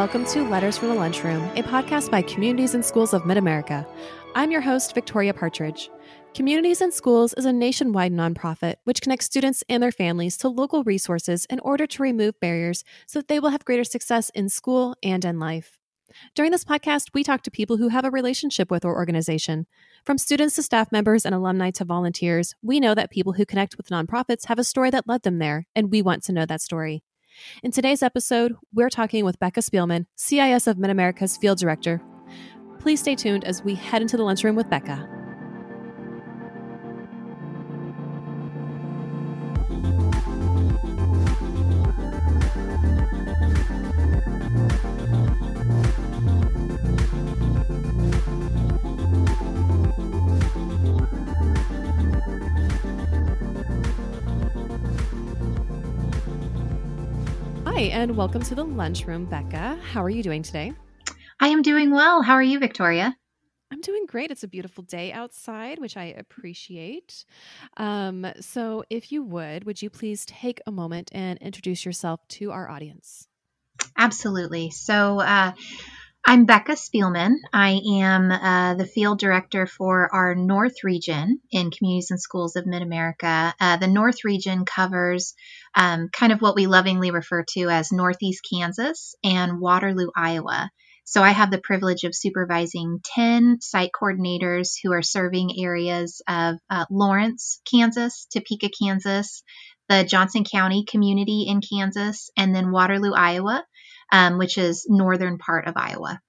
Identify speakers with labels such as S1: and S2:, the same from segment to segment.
S1: welcome to Letters from the Lunchroom, a podcast by Communities in Schools of Mid America. I'm your host, Victoria Partridge. Communities in Schools is a nationwide nonprofit which connects students and their families to local resources in order to remove barriers so that they will have greater success in school and in life. During this podcast, we talk to people who have a relationship with our organization. From students to staff members and alumni to volunteers, we know that people who connect with nonprofits have a story that led them there, and we want to know that story. In today's episode, we're talking with Becca Spielman, CIS of Mid America's Field Director. Please stay tuned as we head into the lunchroom with Becca. Hi, and welcome to the lunchroom, Becca. How are you doing today?
S2: I am doing well. How are you, Victoria?
S1: I'm doing great. It's a beautiful day outside, which I appreciate. Um, so, if you would, would you please take a moment and introduce yourself to our audience?
S2: Absolutely. So, uh, I'm Becca Spielman. I am uh, the field director for our North region in Communities in Schools of Mid America. Uh, the North region covers um, kind of what we lovingly refer to as Northeast Kansas and Waterloo, Iowa. So I have the privilege of supervising 10 site coordinators who are serving areas of uh, Lawrence, Kansas, Topeka, Kansas, the Johnson County community in Kansas, and then Waterloo, Iowa um, which is northern part of Iowa.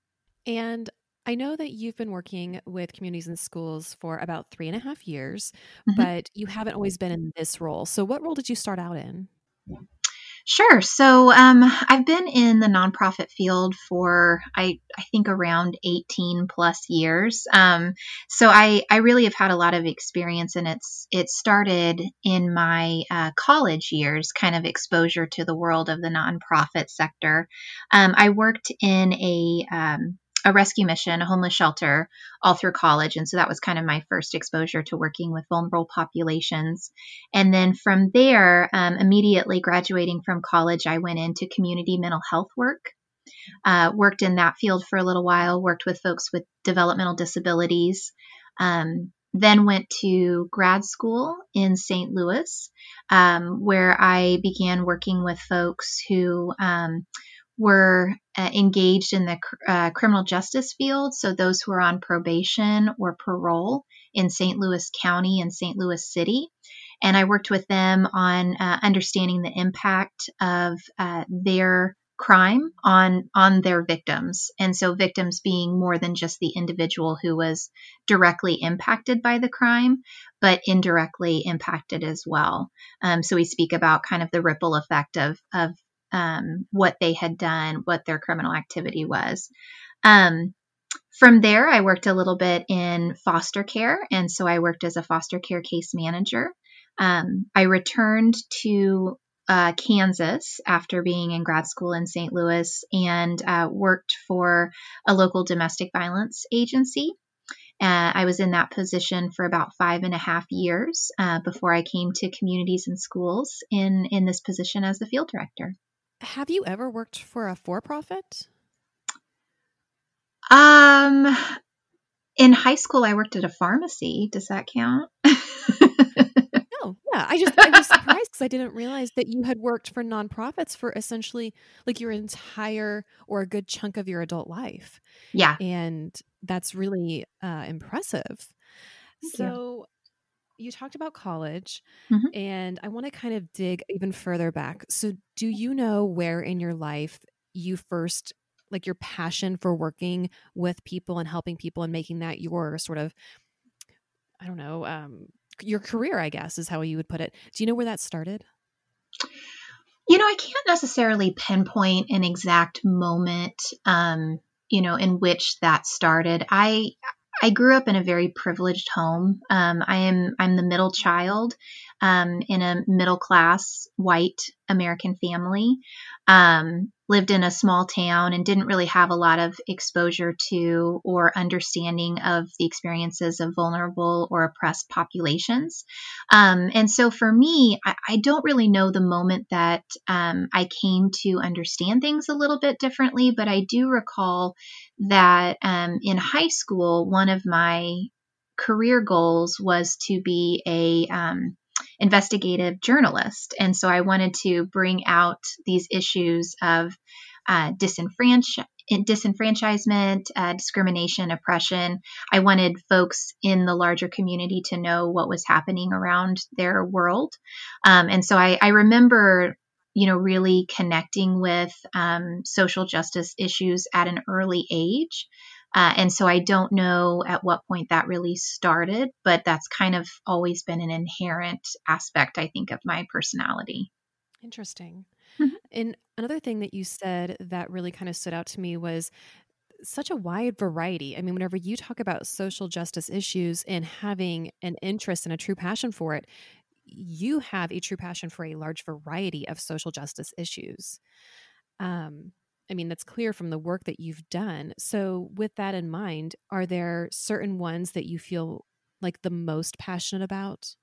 S1: And I know that you've been working with communities in schools for about three and a half years, mm-hmm. but you haven't always been in this role. So, what role did you start out in?
S2: Sure. So um, I've been in the nonprofit field for I I think around 18 plus years. Um, so I I really have had a lot of experience, and it's it started in my uh, college years, kind of exposure to the world of the nonprofit sector. Um, I worked in a um, a rescue mission, a homeless shelter, all through college. And so that was kind of my first exposure to working with vulnerable populations. And then from there, um, immediately graduating from college, I went into community mental health work. Uh, worked in that field for a little while, worked with folks with developmental disabilities. Um, then went to grad school in St. Louis, um, where I began working with folks who um, were uh, engaged in the uh, criminal justice field, so those who are on probation or parole in St. Louis County and St. Louis City. And I worked with them on uh, understanding the impact of uh, their crime on on their victims and so victims being more than just the individual who was directly impacted by the crime but indirectly impacted as well um, so we speak about kind of the ripple effect of of um, what they had done, what their criminal activity was. Um, from there, I worked a little bit in foster care, and so I worked as a foster care case manager. Um, I returned to uh, Kansas after being in grad school in St. Louis and uh, worked for a local domestic violence agency. Uh, I was in that position for about five and a half years uh, before I came to communities in schools in, in this position as the field director.
S1: Have you ever worked for a for profit?
S2: Um, in high school, I worked at a pharmacy. Does that count?
S1: no, yeah. I just I was surprised because I didn't realize that you had worked for nonprofits for essentially like your entire or a good chunk of your adult life.
S2: Yeah,
S1: and that's really uh, impressive. Thank so. You talked about college mm-hmm. and I want to kind of dig even further back. So, do you know where in your life you first like your passion for working with people and helping people and making that your sort of I don't know, um your career, I guess is how you would put it. Do you know where that started?
S2: You know, I can't necessarily pinpoint an exact moment um you know in which that started. I I grew up in a very privileged home. Um, I am I'm the middle child um, in a middle class white American family. Um, lived in a small town and didn't really have a lot of exposure to or understanding of the experiences of vulnerable or oppressed populations. Um, and so for me, I, I, don't really know the moment that um, I came to understand things a little bit differently, but I do recall that um, in high school, one of my career goals was to be a um, investigative journalist. And so I wanted to bring out these issues of uh, disenfranch- disenfranchisement, uh, discrimination, oppression. I wanted folks in the larger community to know what was happening around their world. Um, and so I, I remember you know, really connecting with um, social justice issues at an early age. Uh, and so I don't know at what point that really started, but that's kind of always been an inherent aspect, I think, of my personality.
S1: Interesting. Mm-hmm. And another thing that you said that really kind of stood out to me was such a wide variety. I mean, whenever you talk about social justice issues and having an interest and a true passion for it, you have a true passion for a large variety of social justice issues. Um, I mean, that's clear from the work that you've done. So, with that in mind, are there certain ones that you feel like the most passionate about?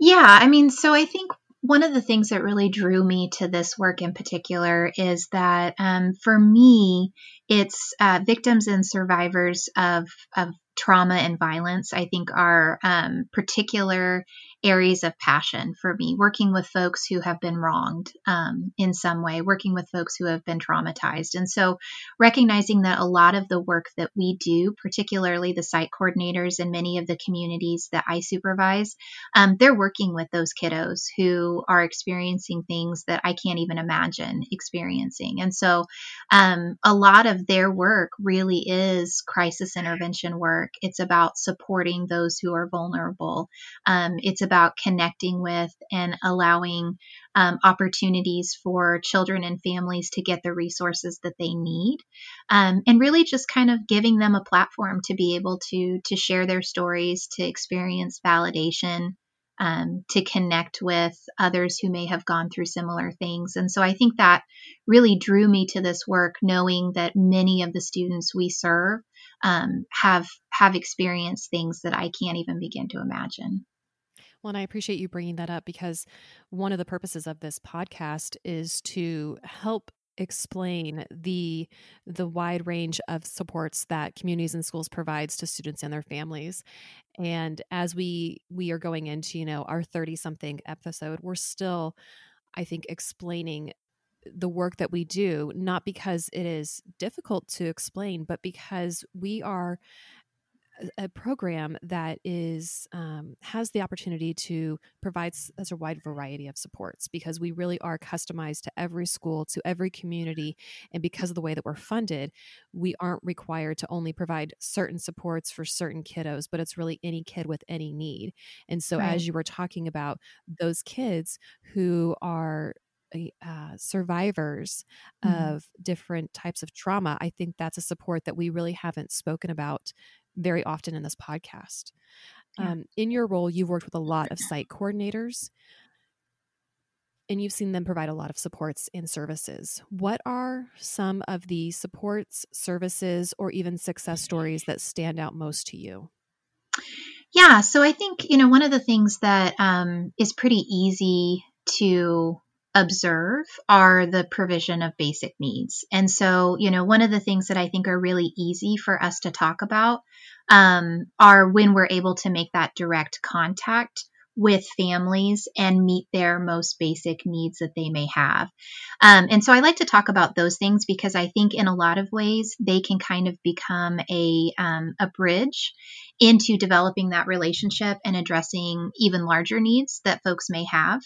S2: Yeah, I mean, so I think one of the things that really drew me to this work in particular is that um, for me, it's uh, victims and survivors of, of trauma and violence, I think, are um, particular areas of passion for me. Working with folks who have been wronged um, in some way, working with folks who have been traumatized. And so, recognizing that a lot of the work that we do, particularly the site coordinators and many of the communities that I supervise, um, they're working with those kiddos who are experiencing things that I can't even imagine experiencing. And so, um, a lot of their work really is crisis intervention work. It's about supporting those who are vulnerable. Um, it's about connecting with and allowing um, opportunities for children and families to get the resources that they need, um, and really just kind of giving them a platform to be able to to share their stories, to experience validation. Um, to connect with others who may have gone through similar things. And so I think that really drew me to this work, knowing that many of the students we serve um, have have experienced things that I can't even begin to imagine.
S1: Well, and I appreciate you bringing that up because one of the purposes of this podcast is to help explain the the wide range of supports that communities in schools provides to students and their families. And as we we are going into you know our 30 something episode we're still i think explaining the work that we do not because it is difficult to explain but because we are a program that is um, has the opportunity to provide such a wide variety of supports because we really are customized to every school to every community and because of the way that we're funded we aren't required to only provide certain supports for certain kiddos but it's really any kid with any need and so right. as you were talking about those kids who are uh, survivors mm-hmm. of different types of trauma, I think that's a support that we really haven't spoken about very often in this podcast. Yeah. Um, in your role, you've worked with a lot of site coordinators and you've seen them provide a lot of supports and services. What are some of the supports, services, or even success stories that stand out most to you?
S2: Yeah, so I think, you know, one of the things that um, is pretty easy to observe are the provision of basic needs. And so, you know, one of the things that I think are really easy for us to talk about um, are when we're able to make that direct contact with families and meet their most basic needs that they may have. Um, and so I like to talk about those things because I think in a lot of ways they can kind of become a, um, a bridge into developing that relationship and addressing even larger needs that folks may have.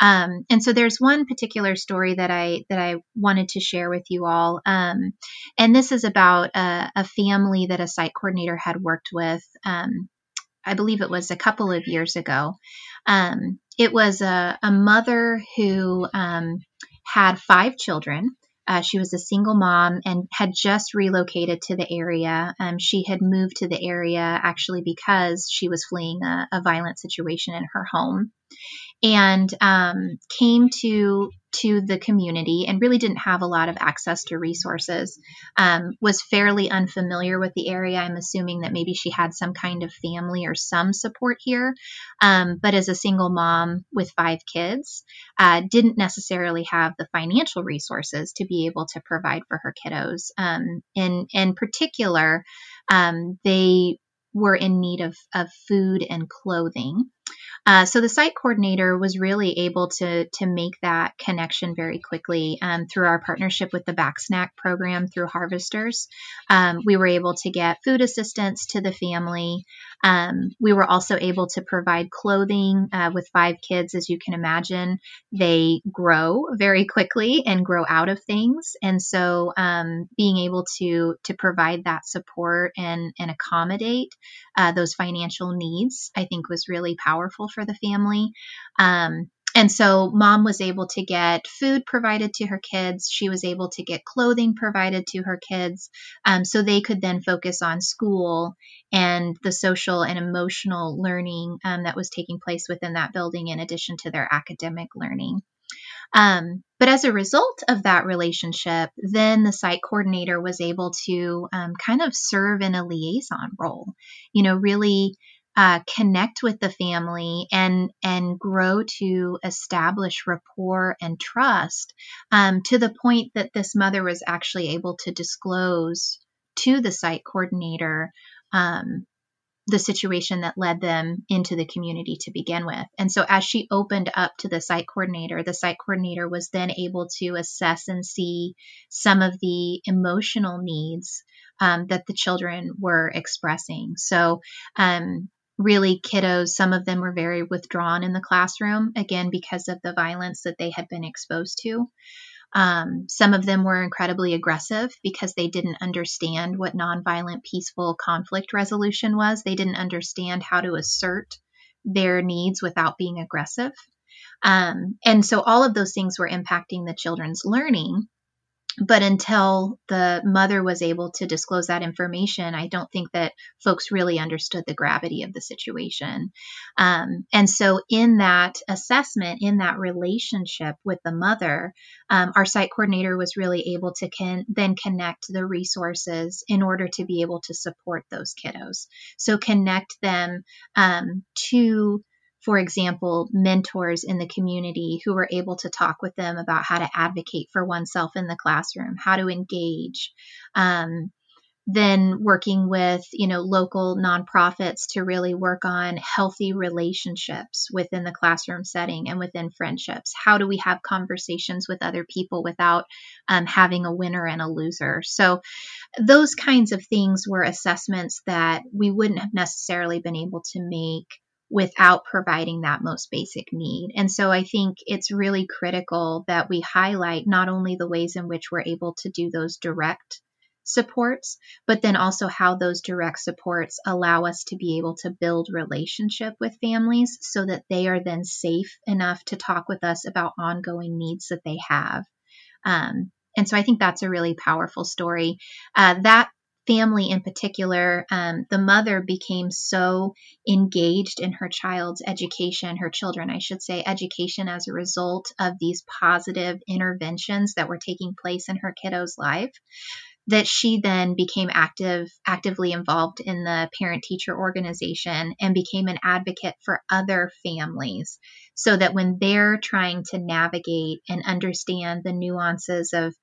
S2: Um, and so there's one particular story that I that I wanted to share with you all, um, and this is about a, a, family that a site coordinator had worked with. Um, I believe it was a couple of years ago. Um, it was a, a mother who um, had five children. Uh, she was a single mom and had just relocated to the area. Um, she had moved to the area actually because she was fleeing a, a violent situation in her home. and um, came to to the community and really didn't have a lot of access to resources. Um, was fairly unfamiliar with the area. I'm assuming that maybe she had some kind of family or some support here, um, but as a single mom with five kids, uh, didn't necessarily have the financial resources to be able to provide for her kiddos. Um, in in particular, um, they were in need of, of food and clothing. Uh, so the site coordinator was really able to to make that connection very quickly um, through our partnership with the Back Snack program through Harvesters. Um, we were able to get food assistance to the family. Um, we were also able to provide clothing uh, with five kids, as you can imagine. They grow very quickly and grow out of things, and so um, being able to to provide that support and and accommodate uh, those financial needs, I think was really powerful for the family. Um, and so mom was able to get food provided to her kids. She was able to get clothing provided to her kids um, so they could then focus on school and the social and emotional learning um, that was taking place within that building in addition to their academic learning. Um, but as a result of that relationship, then the site coordinator was able to um, kind of serve in a liaison role, you know, really uh, connect with the family and and grow to establish rapport and trust um, to the point that this mother was actually able to disclose to the site coordinator um, the situation that led them into the community to begin with. And so, as she opened up to the site coordinator, the site coordinator was then able to assess and see some of the emotional needs um, that the children were expressing. So, um, really, kiddos, some of them were very withdrawn in the classroom, again, because of the violence that they had been exposed to. Um, some of them were incredibly aggressive because they didn't understand what nonviolent peaceful conflict resolution was. They didn't understand how to assert their needs without being aggressive. Um, and so all of those things were impacting the children's learning but until the mother was able to disclose that information, I don't think that folks really understood the gravity of the situation. Um, and so, in that assessment, in that relationship with the mother, um, our site coordinator was really able to then connect the resources in order to be able to support those kiddos. So, connect them um, to for example, mentors in the community who were able to talk with them about how to advocate for oneself in the classroom, how to engage. Um, then working with you know local nonprofits to really work on healthy relationships within the classroom setting and within friendships how do we have conversations with other people without um, having a winner and a loser so those kinds of things were assessments that we wouldn't have necessarily been able to make without providing that most basic need. And so I think it's really critical that we highlight not only the ways in which we're able to do those direct supports, but then also how those direct supports allow us to be able to build relationship with families so that they are then safe enough to talk with us about ongoing needs that they have. Um, and so I think that's a really powerful story. Uh, that family in particular, um, the mother became so engaged in her child's education, her children, I should say, education as a result of these positive interventions that were taking place in her kiddo's life that she then became active actively involved in the parent teacher organization and became an advocate for other families so that when they're trying to navigate and understand the nuances of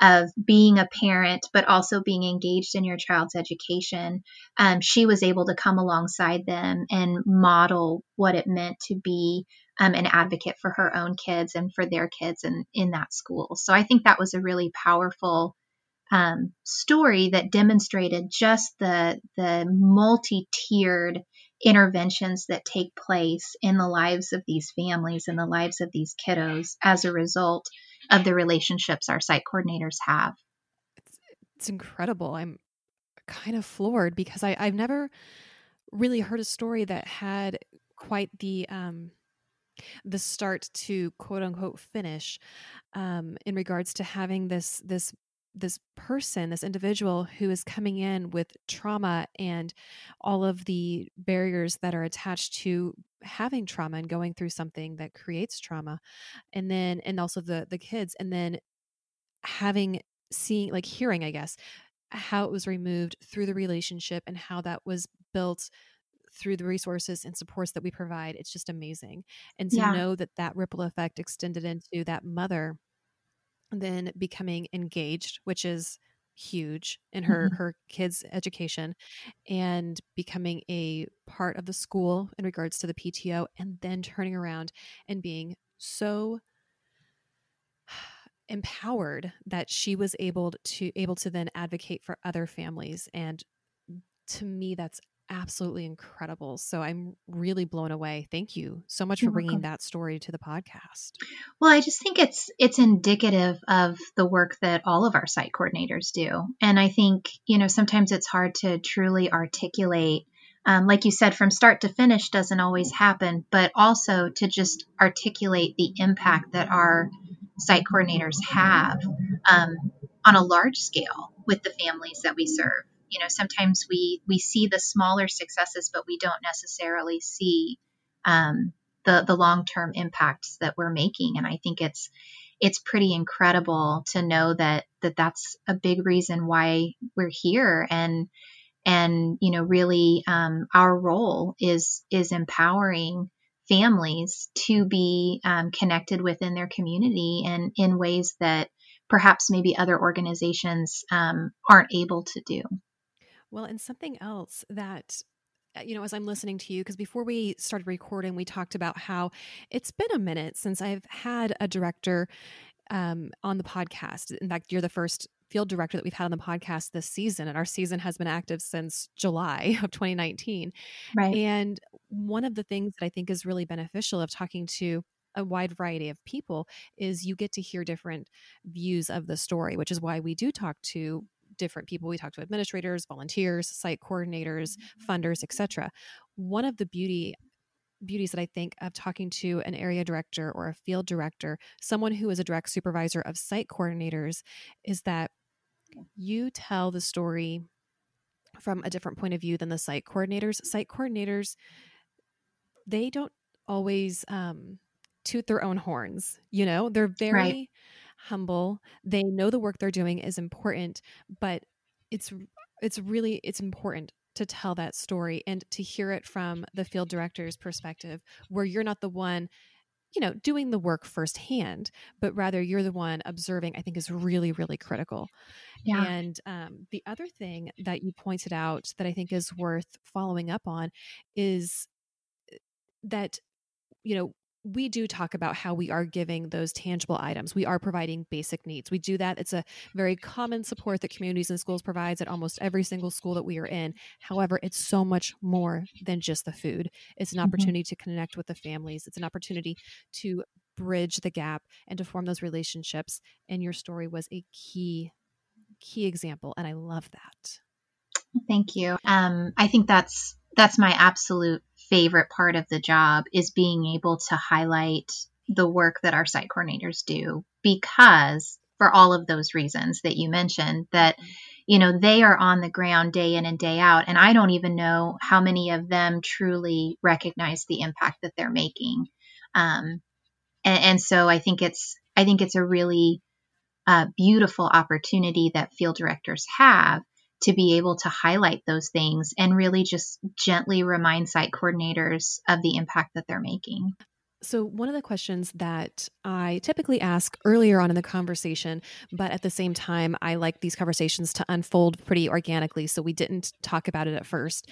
S2: of being a parent but also being engaged in your child's education um, she was able to come alongside them and model what it meant to be um, an advocate for her own kids and for their kids and in that school. So i think that was a really powerful um, story that demonstrated just the the multi-tiered interventions that take place in the lives of these families and the lives of these kiddos as a result of the relationships our site coordinators have.
S1: It's, it's incredible. I'm kind of floored because I, I've never really heard a story that had quite the um, the start to quote unquote finish um, in regards to having this this this person, this individual who is coming in with trauma and all of the barriers that are attached to having trauma and going through something that creates trauma and then and also the the kids and then having seeing like hearing i guess how it was removed through the relationship and how that was built through the resources and supports that we provide it's just amazing and to yeah. know that that ripple effect extended into that mother then becoming engaged which is huge in her mm-hmm. her kids education and becoming a part of the school in regards to the PTO and then turning around and being so empowered that she was able to able to then advocate for other families and to me that's absolutely incredible. So I'm really blown away. Thank you so much for bringing that story to the podcast.
S2: Well, I just think it's it's indicative of the work that all of our site coordinators do. And I think, you know, sometimes it's hard to truly articulate um, like you said, from start to finish doesn't always happen, but also to just articulate the impact that our site coordinators have um, on a large scale with the families that we serve you know sometimes we we see the smaller successes but we don't necessarily see um, the the long term impacts that we're making. And i think it's it's pretty incredible to know that that that's a big reason why we're here and and you know really um, our role is is empowering families to be um, connected within their community and in ways that perhaps maybe other organizations um, aren't able to do
S1: well, and something else that uh, you know, as I'm listening to you, because before we started recording, we talked about how it's been a minute since I've had a director um, on the podcast. In fact, you're the first field director that we've had on the podcast this season, and our season has been active since July of 2019. Right. And one of the things that I think is really beneficial of talking to a wide variety of people is you get to hear different views of the story, which is why we do talk to different people. We talk to administrators, volunteers, site coordinators, mm-hmm. funders, etc. One of the beauty beauties that I think of talking to an area director or a field director, someone who is a direct supervisor of site coordinators, is that you tell the story from a different point of view than the site coordinators. Site coordinators, they don't always um, toot their own horns. You know, they're very right humble. They know the work they're doing is important, but it's it's really it's important to tell that story and to hear it from the field director's perspective where you're not the one you know doing the work firsthand but rather you're the one observing i think is really really critical yeah. and um, the other thing that you pointed out that i think is worth following up on is eh, that you know we do talk about how we are giving those tangible items. We are providing basic needs. We do that. It's a very common support that communities in schools provides at almost every single school that we are in. However, it's so much more than just the food. It's an mm-hmm. opportunity to connect with the families. It's an opportunity to bridge the gap and to form those relationships. And your story was a key key example and I love that.
S2: Thank you. Um, I think that's that's my absolute favorite part of the job is being able to highlight the work that our site coordinators do because for all of those reasons that you mentioned that you know they are on the ground day in and day out and i don't even know how many of them truly recognize the impact that they're making. Um, and, and, so i think it's i think it's a really uh, beautiful opportunity that field directors have to be able to highlight those things and really just gently remind site coordinators of the impact that they're making.
S1: So, one of the questions that I typically ask earlier on in the conversation, but at the same time, I like these conversations to unfold pretty organically. So, we didn't talk about it at first.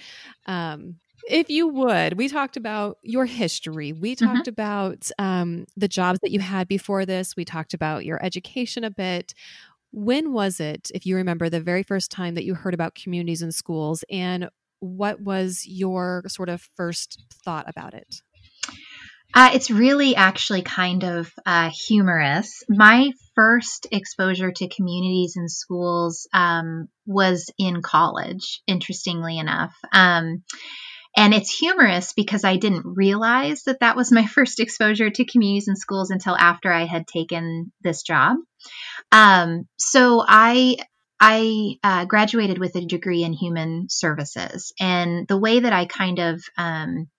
S1: Um, if you would, we talked about your history. We mm-hmm. talked mm-hmm. about um, the jobs that you had before this. We talked about your education a bit. When was it, if you remember, the very first time that you heard about communities in schools, and what was your sort of first thought about it?
S2: Uh, it's really actually kind of uh, humorous. My first exposure to communities in schools um, was in college, interestingly enough. Um, and it's humorous because I didn't realize that that was my first exposure to communities in schools until after I had taken this job. Um, so I I uh, graduated with a degree in human services, and the way that I kind of um,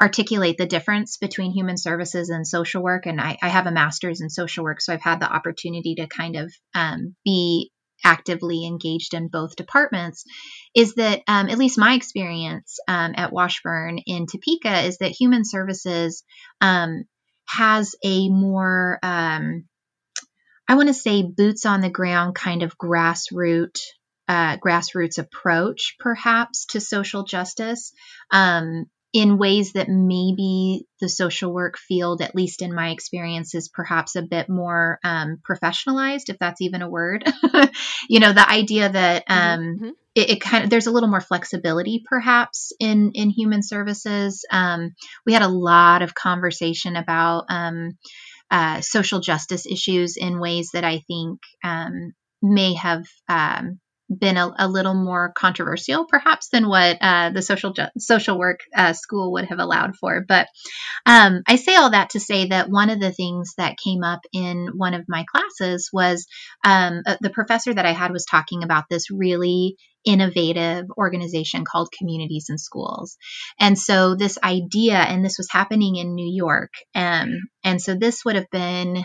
S2: articulate the difference between human services and social work, and I, I, have a master's in social work, so I've had the opportunity to kind of um, be actively engaged in both departments is that um, at least my experience um, at washburn in topeka is that human services um, has a more um, i want to say boots on the ground kind of grassroots uh, grassroots approach perhaps to social justice. Um, in ways that maybe the social work field, at least in my experience, is perhaps a bit more um, professionalized, if that's even a word. you know, the idea that mm-hmm, um, mm-hmm. it, it, kind of there's a little more flexibility, perhaps, in in human services. Um, we had a lot of conversation about um, uh, social justice issues in ways that I think um, may have um, been a, a, little more controversial, perhaps, than what uh, the social ju- social work uh, school would have allowed for. But um, I say all that to say that one of the things that came up in one of my classes was um, uh, the professor that I had was talking about this really innovative organization called Communities in Schools. And so this idea, and this was happening in New York, um, and so this would have been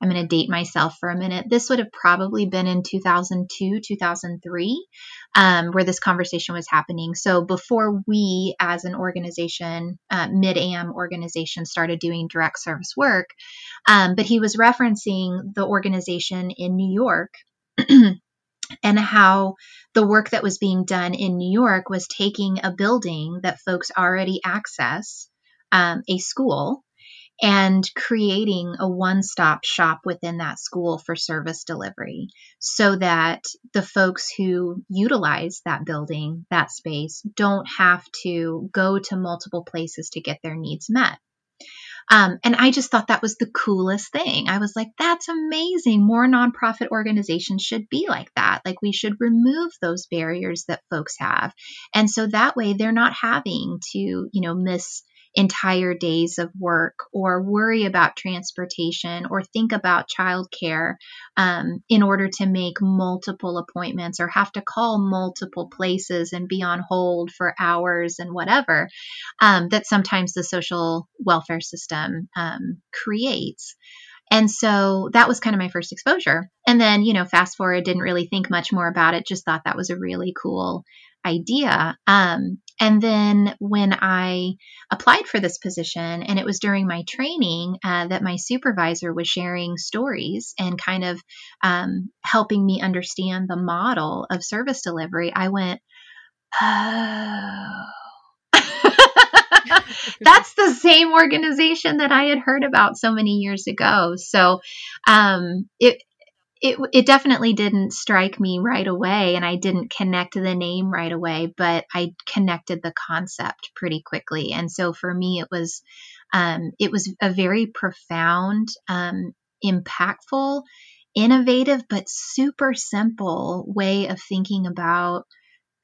S2: I'm going to date myself for a minute. This would have probably been in 2002, 2003, um, where this conversation was happening. So before we, as an organization, uh, Mid AM organization, started doing direct service work, um, but he was referencing the organization in New York. and how the work that was being done in New York was taking a building that folks already access, um, a school, and creating a one stop shop within that school for service delivery so that the folks who utilize that building, that space, don't have to go to multiple places to get their needs met. Um, and I just thought that was the coolest thing. I was like, that's amazing. More nonprofit organizations should be like that. Like, we should remove those barriers that folks have. And so that way they're not having to, you know, miss entire days of work or worry about transportation or think about childcare um, in order to make multiple appointments or have to call multiple places and be on hold for hours and whatever um, that sometimes the social welfare system um, creates. And so that was kind of my first exposure. And then, you know, fast forward, didn't really think much more about it, just thought that was a really cool idea. Um, and then when I applied for this position, and it was during my training uh, that my supervisor was sharing stories and kind of um, helping me understand the model of service delivery, I went, oh. That's the same organization that I had heard about so many years ago. So um, it it, it definitely didn't strike me right away and I didn't connect the name right away, but I connected the concept pretty quickly. And so for me, it was, um, it was a very profound, um, impactful, innovative, but super simple way of thinking about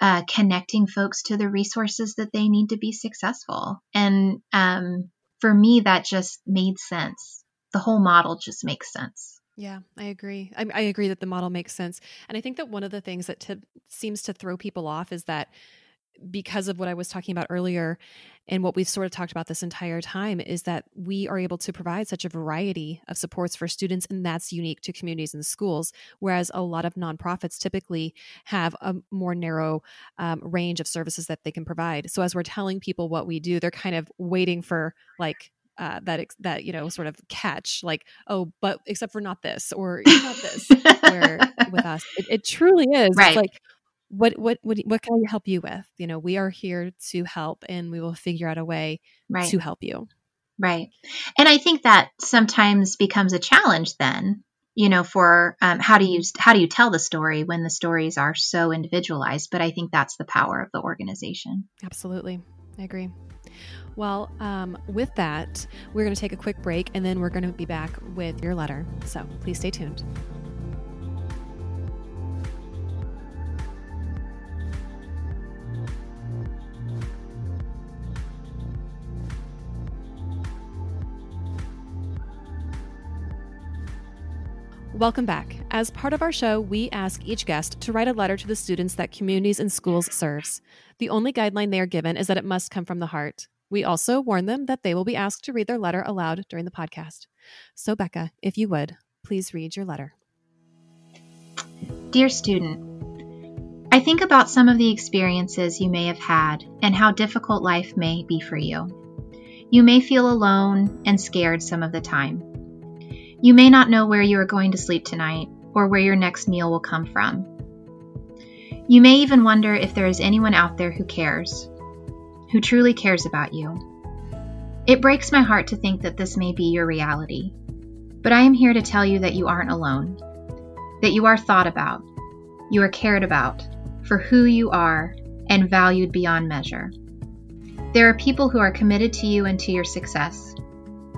S2: uh, connecting folks to the resources that they need to be successful. And um, for me, that just made sense. The whole model just makes sense.
S1: Yeah, I agree. I, I, agree that the model makes sense. And I think that one of the things that t- seems to throw people off is that because of what I was talking about earlier and what we've sort of talked about this entire time is that we are able to provide such a variety of supports for students and that's unique to communities in schools whereas a lot of nonprofits typically have a more narrow um, range of services that they can provide so as we're telling people what we do they're kind of waiting for like uh, that that you know sort of catch like oh but except for not this or not this where with us it, it truly is right. It's like what what what what can I help you with? You know we are here to help and we will figure out a way right. to help you.
S2: Right. And I think that sometimes becomes a challenge then you know for um, how do you how do you tell the story when the stories are so individualized but I think that's the power of the organization.
S1: Absolutely. I agree well, um, with that, we're going to take a quick break and then we're going to be back with your letter. So please stay tuned. Welcome back. As part of our show, we ask each guest to write a letter to the students that communities in schools serves. The only guideline they are given is that it must come from the heart. We also warn them that they will be asked to read their letter aloud during the podcast. So, Becca, if you would, please read your letter.
S2: Dear student, I think about some of the experiences you may have had and how difficult life may be for you. You may feel alone and scared some of the time. You may not know where you are going to sleep tonight or where your next meal will come from. You may even wonder if there is anyone out there who cares, who truly cares about you. It breaks my heart to think that this may be your reality, but I am here to tell you that you aren't alone, that you are thought about, you are cared about for who you are and valued beyond measure. There are people who are committed to you and to your success.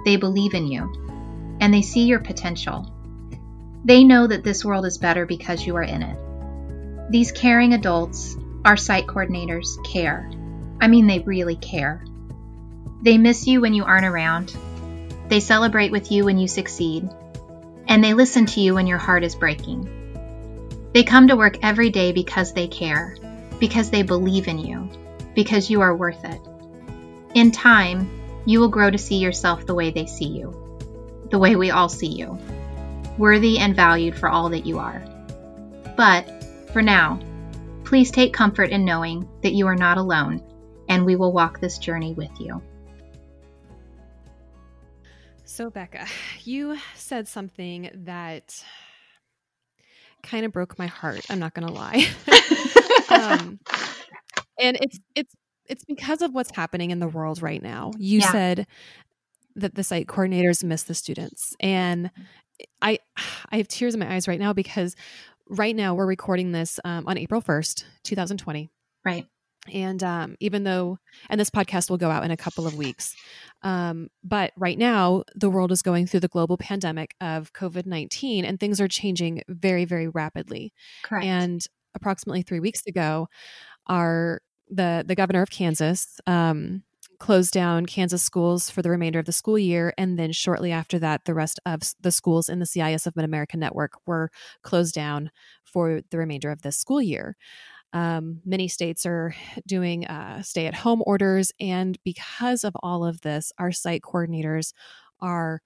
S2: They believe in you and they see your potential. They know that this world is better because you are in it. These caring adults, our site coordinators, care. I mean, they really care. They miss you when you aren't around. They celebrate with you when you succeed. And they listen to you when your heart is breaking. They come to work every day because they care, because they believe in you, because you are worth it. In time, you will grow to see yourself the way they see you the way we all see you, worthy and valued for all that you are. But, for now, please take comfort in knowing that you are not alone, and we will walk this journey with you.
S1: So, Becca, you said something that kind of broke my heart. I'm not going to lie. um, and it's it's it's because of what's happening in the world right now. You yeah. said that the site coordinators miss the students and i i have tears in my eyes right now because right now we're recording this um, on april 1st 2020
S2: right
S1: and um, even though and this podcast will go out in a couple of weeks um, but right now the world is going through the global pandemic of covid-19 and things are changing very very rapidly
S2: Correct.
S1: and approximately three weeks ago our the the governor of kansas um, closed down Kansas schools for the remainder of the school year. And then shortly after that, the rest of the schools in the CIS of Mid America Network were closed down for the remainder of this school year. Um, many states are doing uh, stay at home orders. And because of all of this, our site coordinators are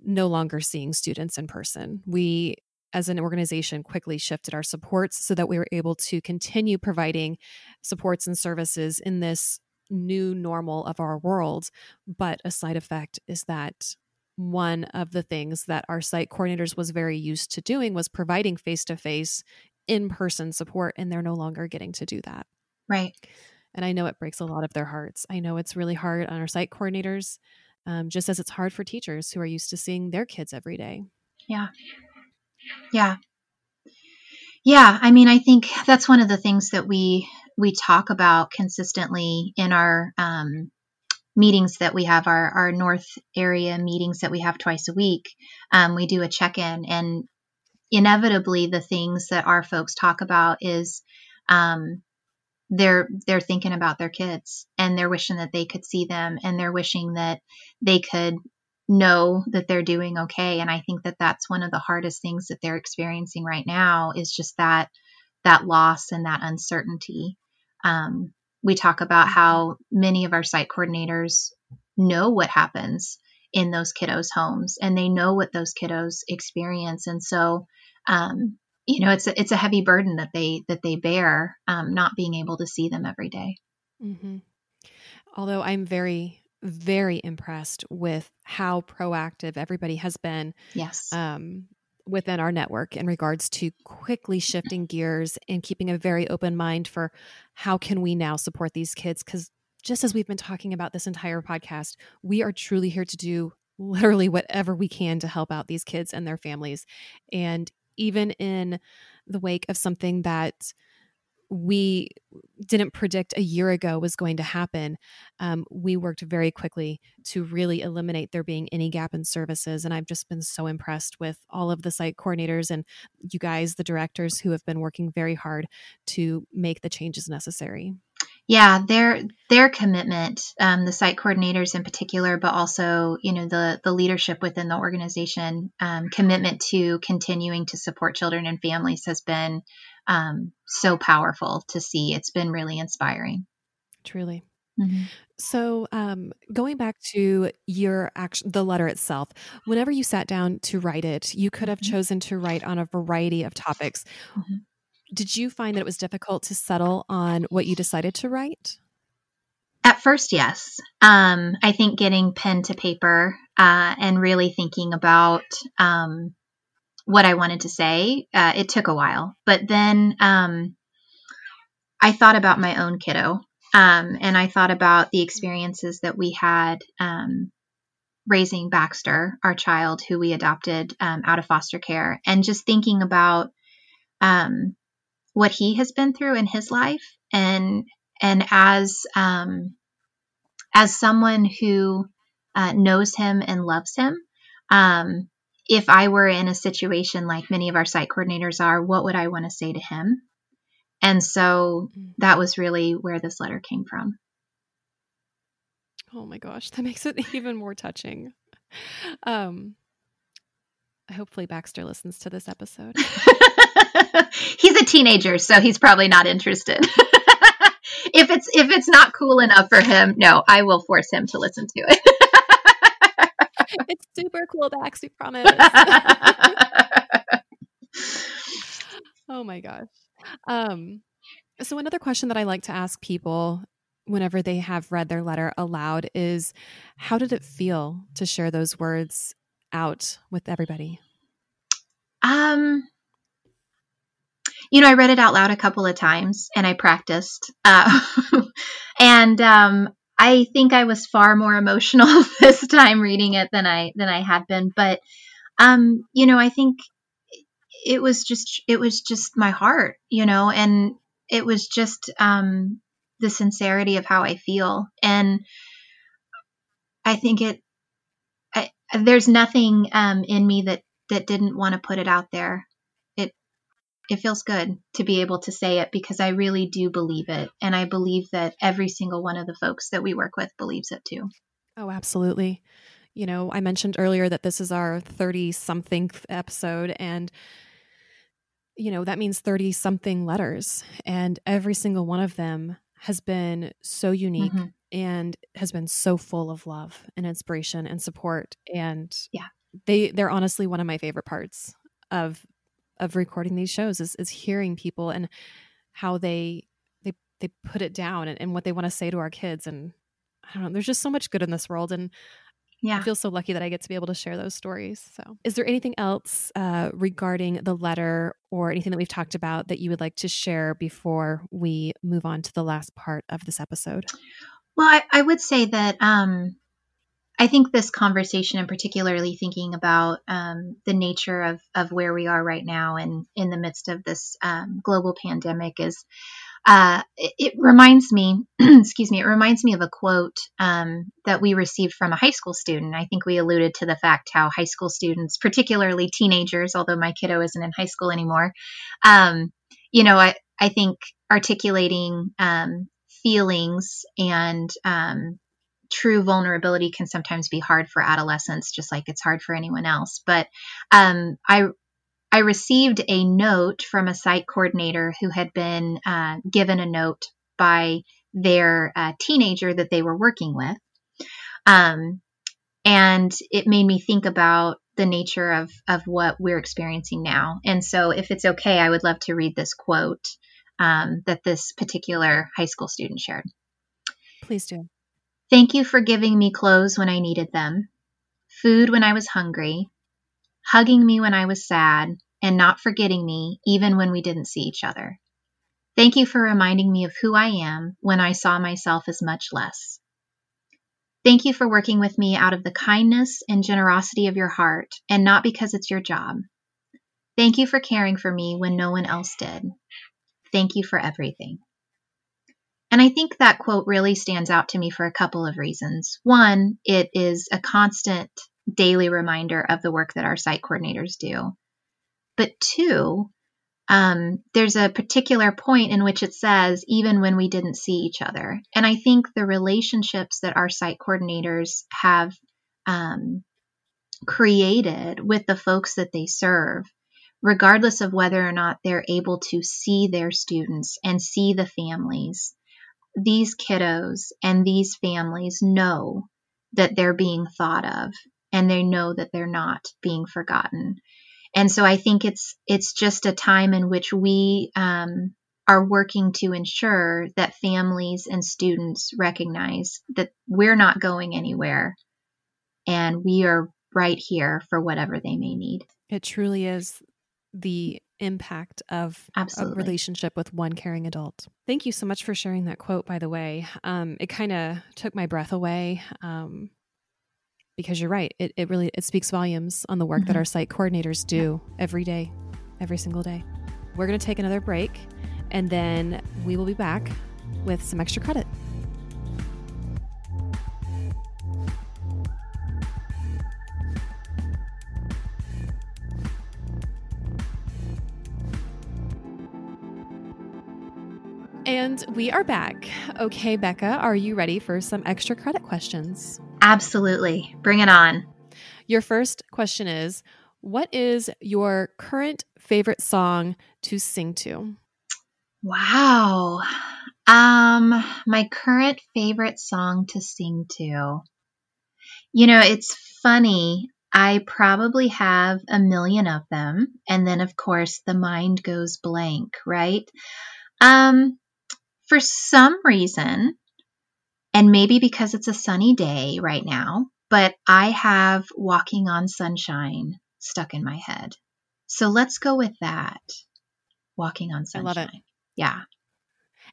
S1: no longer seeing students in person. We as an organization quickly shifted our supports so that we were able to continue providing supports and services in this new normal of our world. But a side effect is that one of the things that our site coordinators was very used to doing was providing face to face, in person support, and they're no longer getting to do that.
S2: Right.
S1: And I know it breaks a lot of their hearts. I know it's really hard on our site coordinators, um, just as it's hard for teachers who are used to seeing their kids every day.
S2: Yeah. Yeah. Yeah. I mean, I think that's one of the things that we we talk about consistently in our um, meetings that we have, our, our North area meetings that we have twice a week. Um, we do a check in, and inevitably, the things that our folks talk about is um, they're they're thinking about their kids and they're wishing that they could see them and they're wishing that they could know that they're doing okay. And i think that that's one of the hardest things that they're experiencing right now is just that that loss and that uncertainty. Um, we talk about how many of our site coordinators know what happens in those kiddos' homes and they know what those kiddos experience. And so, um, you know, it's a, it's a heavy burden that they that they bear, um, not being able to see them every day.
S1: Mm-hmm. Although I'm very very impressed with how proactive everybody has been.
S2: Yes.
S1: Um, within our network in regards to quickly shifting gears and keeping a very open mind for how can we now support these kids because just as we've been talking about this entire podcast we are truly here to do literally whatever we can to help out these kids and their families and even in the wake of something that we didn't predict a year ago was going to happen, um, we worked very quickly to really eliminate there being any gap in services. And I've just been so impressed with all of the site coordinators and you guys, the directors, who have been working very hard to make the changes necessary.
S2: Yeah, their their commitment, um, the site coordinators in particular, but also you know the the leadership within the organization, um, commitment to continuing to support children and families has been um, so powerful to see. It's been really inspiring.
S1: Truly. Mm-hmm. So, um, going back to your action, the letter itself, whenever you sat down to write it, you could have mm-hmm. chosen to write on a variety of topics. Mm-hmm. Did you find that it was difficult to settle on what you decided to write?
S2: At first, yes. Um, I think getting pen to paper uh, and really thinking about um, what I wanted to say, uh, it took a while. But then um, I thought about my own kiddo um, and I thought about the experiences that we had um, raising Baxter, our child who we adopted um, out of foster care, and just thinking about um, what he has been through in his life, and and as um, as someone who uh, knows him and loves him. Um, if I were in a situation like many of our site coordinators are, what would I want to say to him? And so mm. that was really where this letter came from.
S1: Oh my gosh, that makes it even more touching. Um, hopefully Baxter listens to this episode.
S2: he's a teenager, so he's probably not interested. if it's if it's not cool enough for him, no, I will force him to listen to it.
S1: it's super cool, Bax, we promise. oh my gosh. Um, so another question that I like to ask people whenever they have read their letter aloud is how did it feel to share those words out with everybody?
S2: Um you know, I read it out loud a couple of times and I practiced. Uh, and um, I think I was far more emotional this time reading it than I than I had been. But um, you know, I think it was just it was just my heart, you know, and it was just um, the sincerity of how I feel, and I think it. I, there's nothing um, in me that that didn't want to put it out there. It feels good to be able to say it because I really do believe it, and I believe that every single one of the folks that we work with believes it too.
S1: Oh, absolutely. You know, I mentioned earlier that this is our 30 something episode, and you know, that means 30 something letters. And every single one of them has been so unique mm-hmm. and has been so full of love and inspiration and support. And
S2: yeah,
S1: they, they're honestly one of my favorite parts of, of recording these shows is, is hearing people and how they, they, they put it down and, and what they want to say to our kids. And I don't know, there's just so much good in this world. And yeah. I feel so lucky that I get to be able to share those stories. So, is there anything else uh, regarding the letter or anything that we've talked about that you would like to share before we move on to the last part of this episode?
S2: Well, I, I would say that um, I think this conversation, and particularly thinking about um, the nature of, of where we are right now and in the midst of this um, global pandemic, is uh, it, it, reminds me, excuse me, it reminds me of a quote um, that we received from a high school student. I think we alluded to the fact how high school students, particularly teenagers, although my kiddo isn't in high school anymore, um, you know, I, I think articulating um, feelings and um, true vulnerability can sometimes be hard for adolescents, just like it's hard for anyone else. But um, I I received a note from a site coordinator who had been uh, given a note by their uh, teenager that they were working with. Um, and it made me think about the nature of, of what we're experiencing now. And so, if it's okay, I would love to read this quote um, that this particular high school student shared.
S1: Please do.
S2: Thank you for giving me clothes when I needed them, food when I was hungry, hugging me when I was sad, and not forgetting me even when we didn't see each other. Thank you for reminding me of who I am when I saw myself as much less. Thank you for working with me out of the kindness and generosity of your heart and not because it's your job. Thank you for caring for me when no one else did. Thank you for everything. And I think that quote really stands out to me for a couple of reasons. One, it is a constant daily reminder of the work that our site coordinators do. But two, um, there's a particular point in which it says, even when we didn't see each other. And I think the relationships that our site coordinators have um, created with the folks that they serve, regardless of whether or not they're able to see their students and see the families, these kiddos and these families know that they're being thought of and they know that they're not being forgotten. And so I think it's it's just a time in which we um, are working to ensure that families and students recognize that we're not going anywhere and we are right here for whatever they may need.
S1: It truly is the impact of
S2: Absolutely.
S1: a relationship with one caring adult. Thank you so much for sharing that quote, by the way. Um, it kind of took my breath away. Um, because you're right. It, it really it speaks volumes on the work mm-hmm. that our site coordinators do every day, every single day. We're going to take another break and then we will be back with some extra credit. We are back. Okay, Becca, are you ready for some extra credit questions?
S2: Absolutely. Bring it on.
S1: Your first question is What is your current favorite song to sing to?
S2: Wow. Um, my current favorite song to sing to. You know, it's funny. I probably have a million of them. And then, of course, the mind goes blank, right? Um, for some reason, and maybe because it's a sunny day right now, but I have Walking on Sunshine stuck in my head. So let's go with that. Walking on Sunshine.
S1: I love it.
S2: Yeah.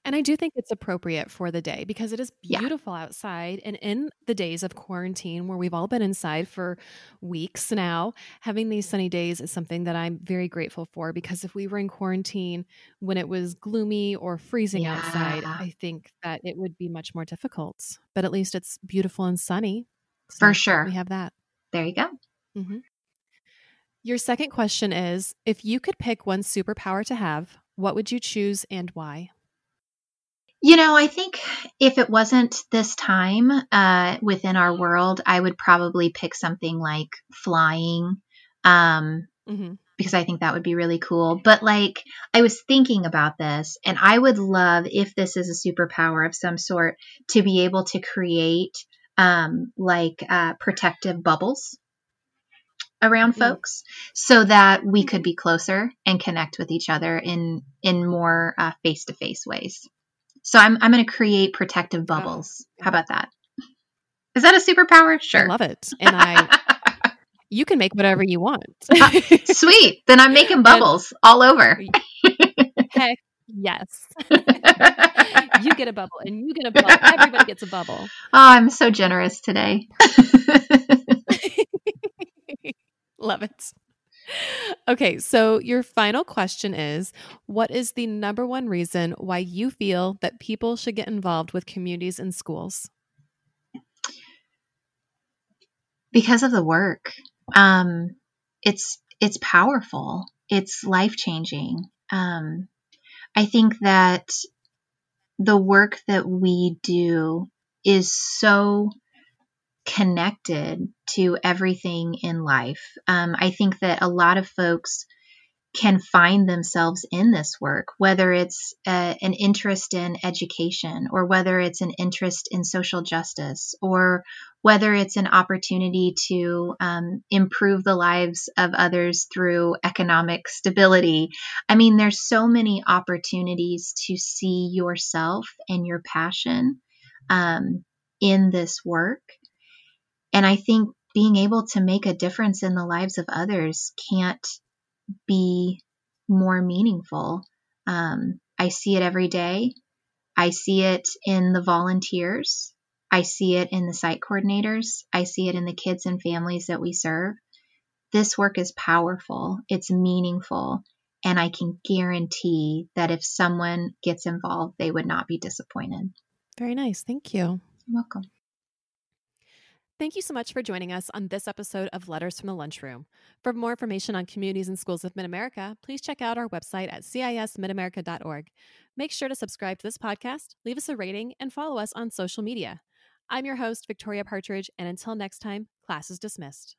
S1: And I do think it's appropriate for the day because it is beautiful yeah. outside. And in the days of quarantine, where we've all been inside for weeks now, having these sunny days is something that I'm very grateful for because if we were in quarantine when it was gloomy or freezing yeah. outside, I think that it would be much more difficult. But at least it's beautiful and sunny.
S2: So for sure.
S1: We have that.
S2: There you go.
S1: Mm-hmm. Your second question is If you could pick one superpower to have, what would you choose and why?
S2: You know, I think if it wasn't this time uh, within our world, I would probably pick something like flying. Um, mm-hmm. Because I think that would be really cool. But like, I was thinking about this, and I would love if this is a superpower of some sort to be able to create um, like uh, protective bubbles around mm-hmm. folks so that we could be closer and connect with each other in in more face to face ways. So I'm I'm going to create protective oh, bubbles. How about that? Is that a superpower? Sure.
S1: I love it. And I you can make whatever you want.
S2: uh, sweet. Then I'm making bubbles and, all over.
S1: heck yes. you get a bubble and you get a bubble. Everybody gets a bubble. Oh,
S2: I'm so generous today.
S1: Love it. Okay, so your final question is What is the number one reason why you feel that people should get involved with communities in schools?
S2: Because of the work. Um, it's it's powerful. It's life changing. Um, I think that the work that we do is so connected to everything in life. Um, I think that a lot of folks can find themselves in this work, whether it's uh, an interest in education or whether it's an interest in social justice or whether it's an opportunity to um, improve the lives of others through economic stability. I mean, there's so many opportunities to see yourself and your passion um, in this work. And I think being able to make a difference in the lives of others can't be more meaningful. Um, I see it every day. I see it in the volunteers. I see it in the site coordinators. I see it in the kids and families that we serve. This work is powerful, it's meaningful, and I can guarantee that if someone gets involved, they would not be disappointed.
S1: Very nice. Thank you.
S2: You're welcome.
S1: Thank you so much for joining us on this episode of Letters from the Lunchroom. For more information on communities in schools of Mid America, please check out our website at cismidamerica.org. Make sure to subscribe to this podcast, leave us a rating, and follow us on social media. I'm your host, Victoria Partridge, and until next time, class is dismissed.